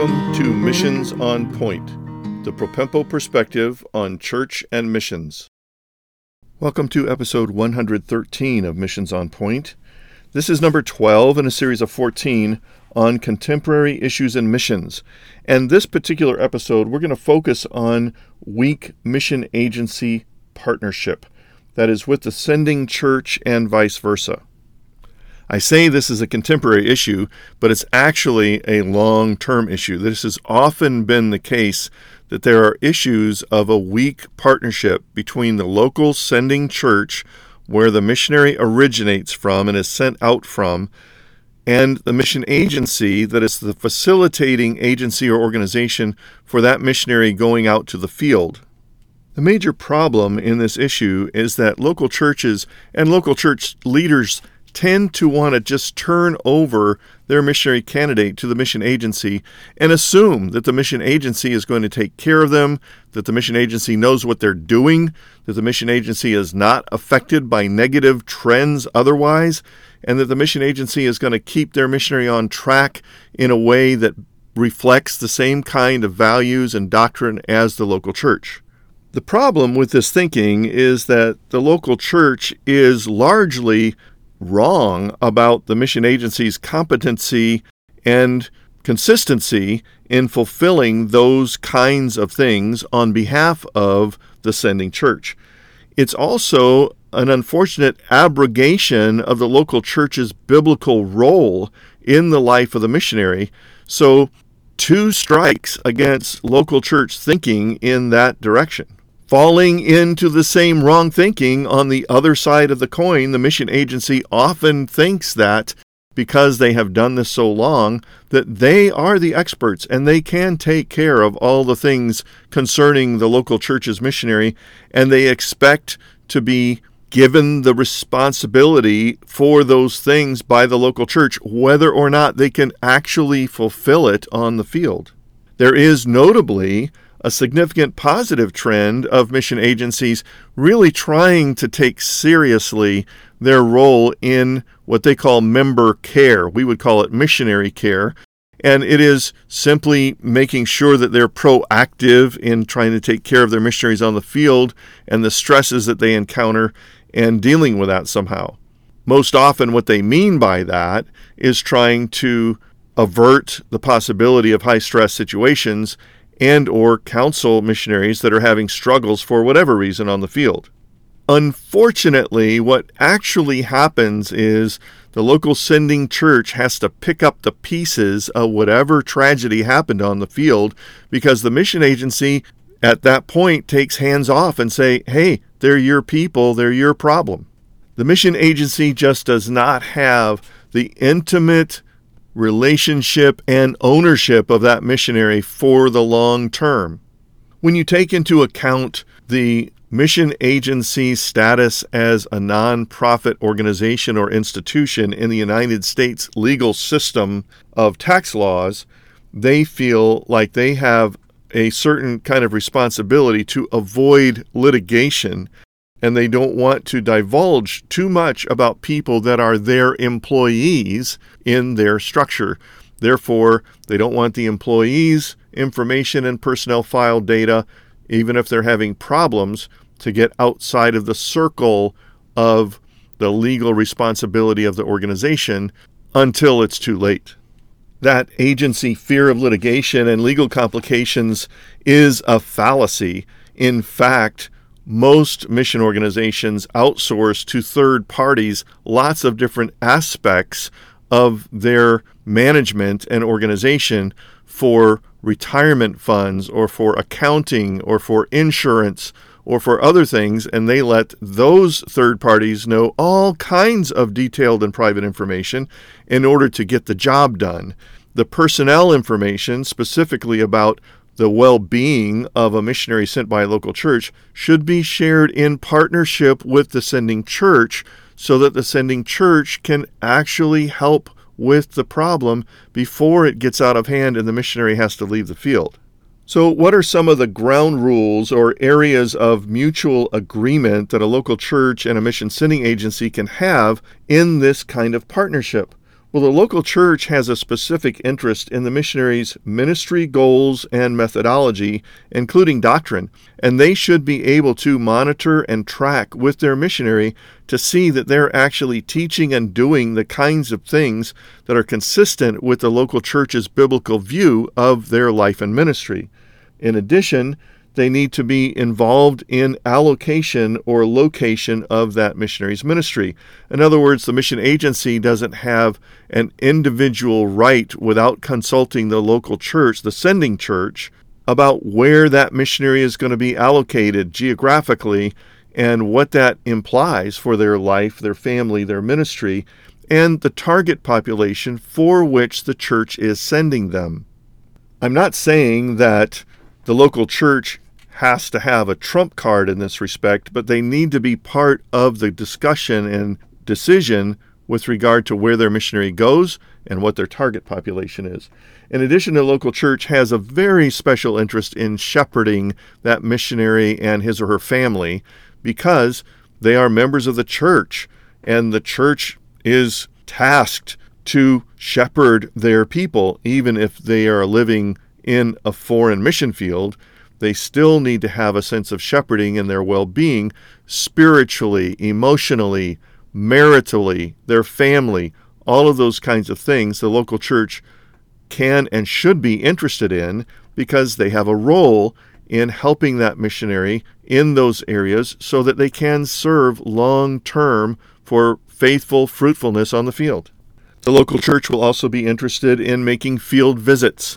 Welcome to Missions on Point, the Propempo perspective on church and missions. Welcome to episode 113 of Missions on Point. This is number 12 in a series of 14 on contemporary issues and missions. And this particular episode, we're going to focus on weak mission agency partnership, that is, with the sending church and vice versa. I say this is a contemporary issue, but it's actually a long term issue. This has often been the case that there are issues of a weak partnership between the local sending church, where the missionary originates from and is sent out from, and the mission agency that is the facilitating agency or organization for that missionary going out to the field. The major problem in this issue is that local churches and local church leaders tend to want to just turn over their missionary candidate to the mission agency and assume that the mission agency is going to take care of them, that the mission agency knows what they're doing, that the mission agency is not affected by negative trends otherwise, and that the mission agency is going to keep their missionary on track in a way that reflects the same kind of values and doctrine as the local church. The problem with this thinking is that the local church is largely wrong about the mission agency's competency and consistency in fulfilling those kinds of things on behalf of the sending church. It's also an unfortunate abrogation of the local church's biblical role in the life of the missionary. So, two strikes against local church thinking in that direction falling into the same wrong thinking on the other side of the coin. The mission agency often thinks that because they have done this so long, that they are the experts and they can take care of all the things concerning the local church's missionary, and they expect to be given the responsibility for those things by the local church, whether or not they can actually fulfill it on the field. There is notably a significant positive trend of mission agencies really trying to take seriously their role in what they call member care. We would call it missionary care. And it is simply making sure that they're proactive in trying to take care of their missionaries on the field and the stresses that they encounter and dealing with that somehow. Most often, what they mean by that is trying to avert the possibility of high stress situations and or counsel missionaries that are having struggles for whatever reason on the field. Unfortunately, what actually happens is the local sending church has to pick up the pieces of whatever tragedy happened on the field because the mission agency at that point takes hands off and say, "Hey, they're your people, they're your problem." The mission agency just does not have the intimate relationship, and ownership of that missionary for the long term. When you take into account the mission agency's status as a nonprofit organization or institution in the United States legal system of tax laws, they feel like they have a certain kind of responsibility to avoid litigation and they don't want to divulge too much about people that are their employees in their structure. Therefore, they don't want the employees' information and personnel file data, even if they're having problems, to get outside of the circle of the legal responsibility of the organization until it's too late. That agency fear of litigation and legal complications is a fallacy. In fact, most mission organizations outsource to third parties lots of different aspects of their management and organization for retirement funds or for accounting or for insurance or for other things, and they let those third parties know all kinds of detailed and private information in order to get the job done. The personnel information, specifically about the well being of a missionary sent by a local church should be shared in partnership with the sending church so that the sending church can actually help with the problem before it gets out of hand and the missionary has to leave the field. So, what are some of the ground rules or areas of mutual agreement that a local church and a mission sending agency can have in this kind of partnership? Well, the local church has a specific interest in the missionaries' ministry goals and methodology, including doctrine, and they should be able to monitor and track with their missionary to see that they're actually teaching and doing the kinds of things that are consistent with the local church's biblical view of their life and ministry. In addition, they need to be involved in allocation or location of that missionary's ministry. In other words, the mission agency doesn't have an individual right without consulting the local church, the sending church, about where that missionary is going to be allocated geographically and what that implies for their life, their family, their ministry, and the target population for which the church is sending them. I'm not saying that the local church has to have a trump card in this respect, but they need to be part of the discussion and decision with regard to where their missionary goes and what their target population is. In addition, the local church has a very special interest in shepherding that missionary and his or her family because they are members of the church, and the church is tasked to shepherd their people, even if they are living in a foreign mission field, they still need to have a sense of shepherding in their well being spiritually, emotionally, maritally, their family, all of those kinds of things the local church can and should be interested in because they have a role in helping that missionary in those areas so that they can serve long term for faithful fruitfulness on the field. The local church will also be interested in making field visits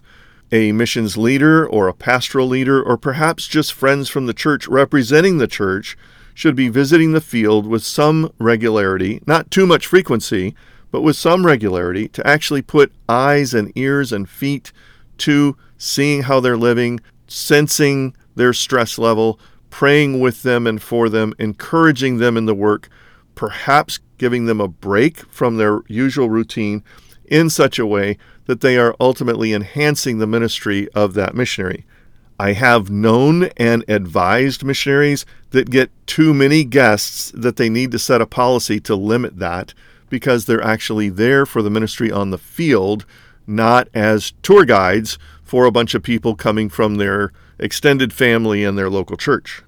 a missions leader or a pastoral leader, or perhaps just friends from the church representing the church, should be visiting the field with some regularity, not too much frequency, but with some regularity to actually put eyes and ears and feet to seeing how they're living, sensing their stress level, praying with them and for them, encouraging them in the work, perhaps giving them a break from their usual routine in such a way that they are ultimately enhancing the ministry of that missionary. I have known and advised missionaries that get too many guests that they need to set a policy to limit that because they're actually there for the ministry on the field, not as tour guides for a bunch of people coming from their extended family and their local church.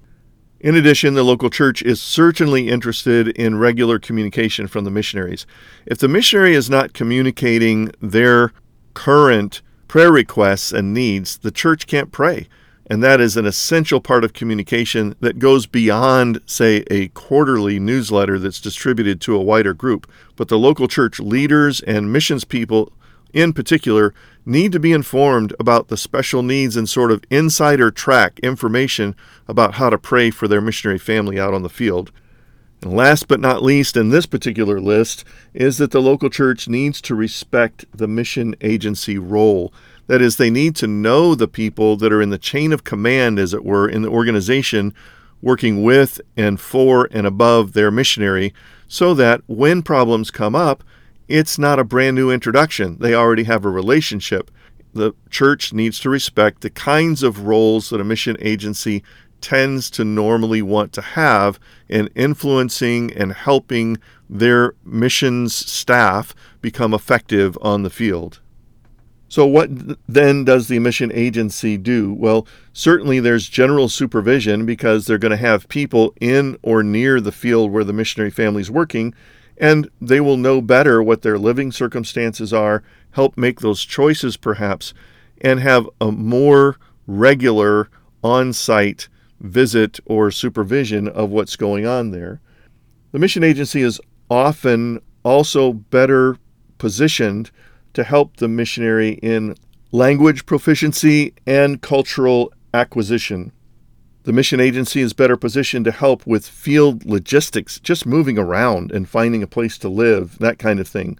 In addition, the local church is certainly interested in regular communication from the missionaries. If the missionary is not communicating their current prayer requests and needs, the church can't pray. And that is an essential part of communication that goes beyond, say, a quarterly newsletter that's distributed to a wider group. But the local church leaders and missions people, in particular, need to be informed about the special needs and sort of insider track information about how to pray for their missionary family out on the field. And last but not least in this particular list is that the local church needs to respect the mission agency role. That is, they need to know the people that are in the chain of command, as it were, in the organization, working with and for and above their missionary, so that when problems come up, it's not a brand new introduction. They already have a relationship. The church needs to respect the kinds of roles that a mission agency tends to normally want to have in influencing and helping their missions staff become effective on the field. So, what then does the mission agency do? Well, certainly there's general supervision because they're going to have people in or near the field where the missionary family is working, and they will know better what their living circumstances are, help make those choices perhaps, and have a more regular on site visit or supervision of what's going on there. The mission agency is often also better positioned to help the missionary in language proficiency and cultural acquisition. The mission agency is better positioned to help with field logistics, just moving around and finding a place to live, that kind of thing.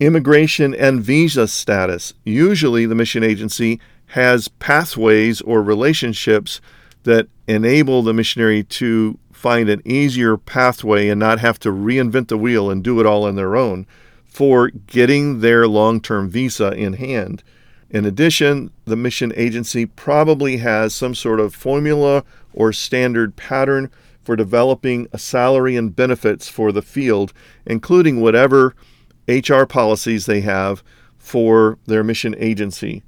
Immigration and visa status. Usually, the mission agency has pathways or relationships that enable the missionary to find an easier pathway and not have to reinvent the wheel and do it all on their own for getting their long term visa in hand. In addition, the mission agency probably has some sort of formula or standard pattern for developing a salary and benefits for the field, including whatever HR policies they have for their mission agency.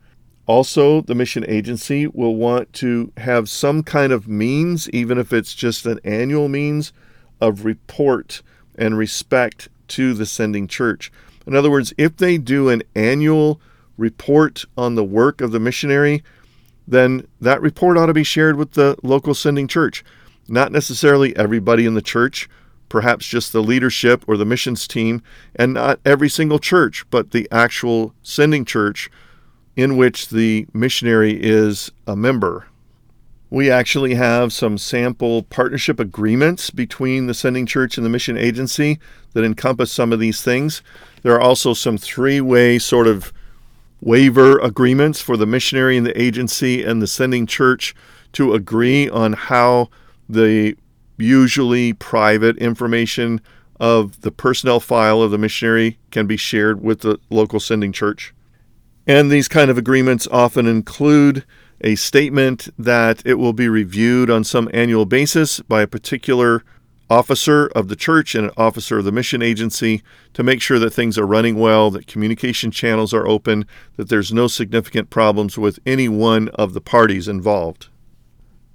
Also, the mission agency will want to have some kind of means, even if it's just an annual means, of report and respect to the sending church. In other words, if they do an annual report on the work of the missionary, then that report ought to be shared with the local sending church. Not necessarily everybody in the church, perhaps just the leadership or the missions team, and not every single church, but the actual sending church in which the missionary is a member. We actually have some sample partnership agreements between the sending church and the mission agency that encompass some of these things. There are also some three way sort of waiver agreements for the missionary and the agency and the sending church to agree on how the usually private information of the personnel file of the missionary can be shared with the local sending church. And these kind of agreements often include a statement that it will be reviewed on some annual basis by a particular officer of the church and an officer of the mission agency to make sure that things are running well, that communication channels are open, that there's no significant problems with any one of the parties involved.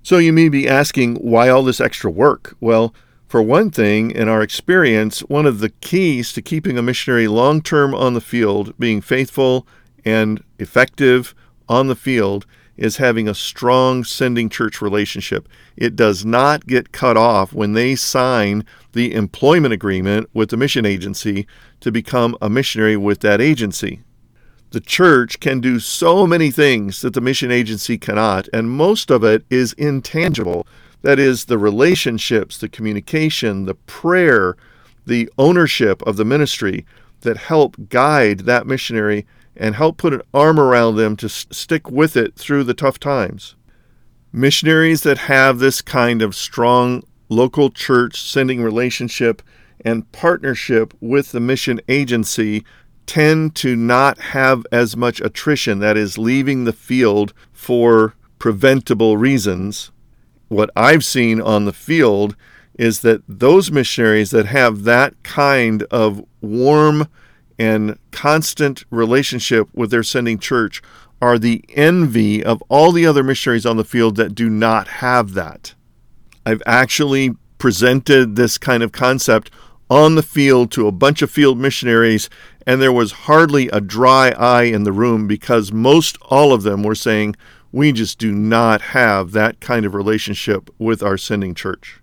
So you may be asking, why all this extra work? Well, for one thing, in our experience, one of the keys to keeping a missionary long term on the field, being faithful and effective on the field, is having a strong sending church relationship. It does not get cut off when they sign the employment agreement with the mission agency to become a missionary with that agency. The church can do so many things that the mission agency cannot, and most of it is intangible. That is, the relationships, the communication, the prayer, the ownership of the ministry that help guide that missionary and help put an arm around them to stick with it through the tough times. Missionaries that have this kind of strong local church sending relationship and partnership with the mission agency tend to not have as much attrition, that is, leaving the field for preventable reasons. What I've seen on the field is that those missionaries that have that kind of warm and constant relationship with their sending church are the envy of all the other missionaries on the field that do not have that. I've actually presented this kind of concept on the field to a bunch of field missionaries, and there was hardly a dry eye in the room because most all of them were saying, We just do not have that kind of relationship with our sending church.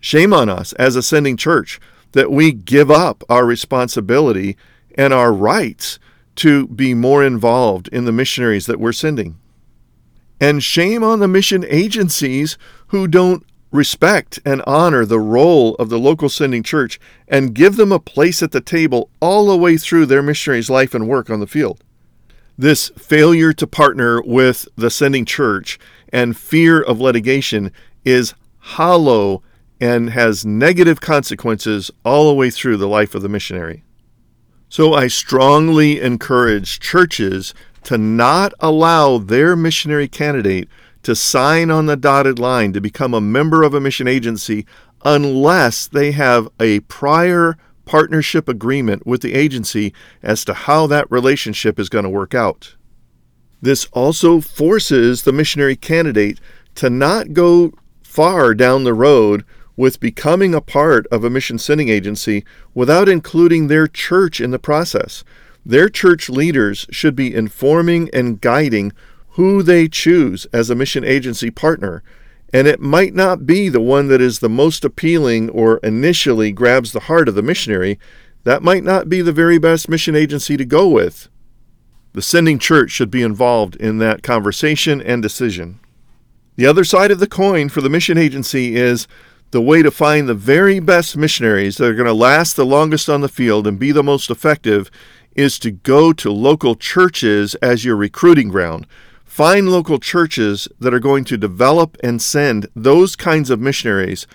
Shame on us as a sending church that we give up our responsibility and our rights to be more involved in the missionaries that we're sending. And shame on the mission agencies who don't respect and honor the role of the local sending church and give them a place at the table all the way through their missionaries' life and work on the field. This failure to partner with the sending church and fear of litigation is hollow and has negative consequences all the way through the life of the missionary. So I strongly encourage churches to not allow their missionary candidate to sign on the dotted line to become a member of a mission agency unless they have a prior partnership agreement with the agency as to how that relationship is going to work out. This also forces the missionary candidate to not go far down the road with becoming a part of a mission sending agency without including their church in the process. Their church leaders should be informing and guiding who they choose as a mission agency partner. And it might not be the one that is the most appealing or initially grabs the heart of the missionary. That might not be the very best mission agency to go with. The sending church should be involved in that conversation and decision. The other side of the coin for the mission agency is the way to find the very best missionaries that are going to last the longest on the field and be the most effective is to go to local churches as your recruiting ground. Find local churches that are going to develop and send those kinds of missionaries.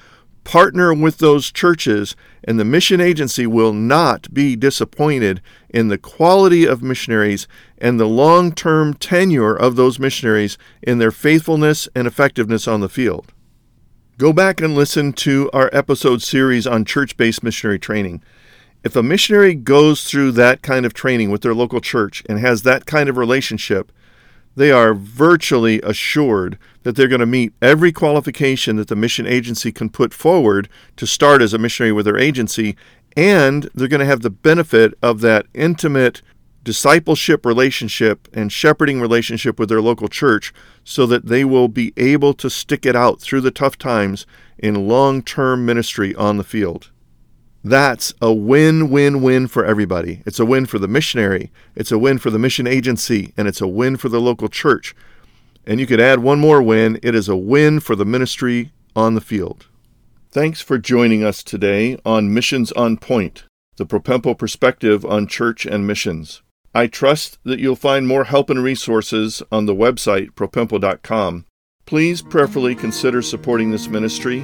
Partner with those churches, and the mission agency will not be disappointed in the quality of missionaries and the long term tenure of those missionaries in their faithfulness and effectiveness on the field. Go back and listen to our episode series on church based missionary training. If a missionary goes through that kind of training with their local church and has that kind of relationship, they are virtually assured that they're going to meet every qualification that the mission agency can put forward to start as a missionary with their agency, and they're going to have the benefit of that intimate discipleship relationship and shepherding relationship with their local church so that they will be able to stick it out through the tough times in long term ministry on the field. That's a win win win for everybody. It's a win for the missionary, it's a win for the mission agency, and it's a win for the local church. And you could add one more win it is a win for the ministry on the field. Thanks for joining us today on Missions on Point, the Propempo perspective on church and missions. I trust that you'll find more help and resources on the website propempo.com Please prayerfully consider supporting this ministry.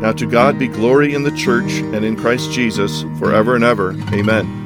Now to God be glory in the church and in Christ Jesus forever and ever. Amen.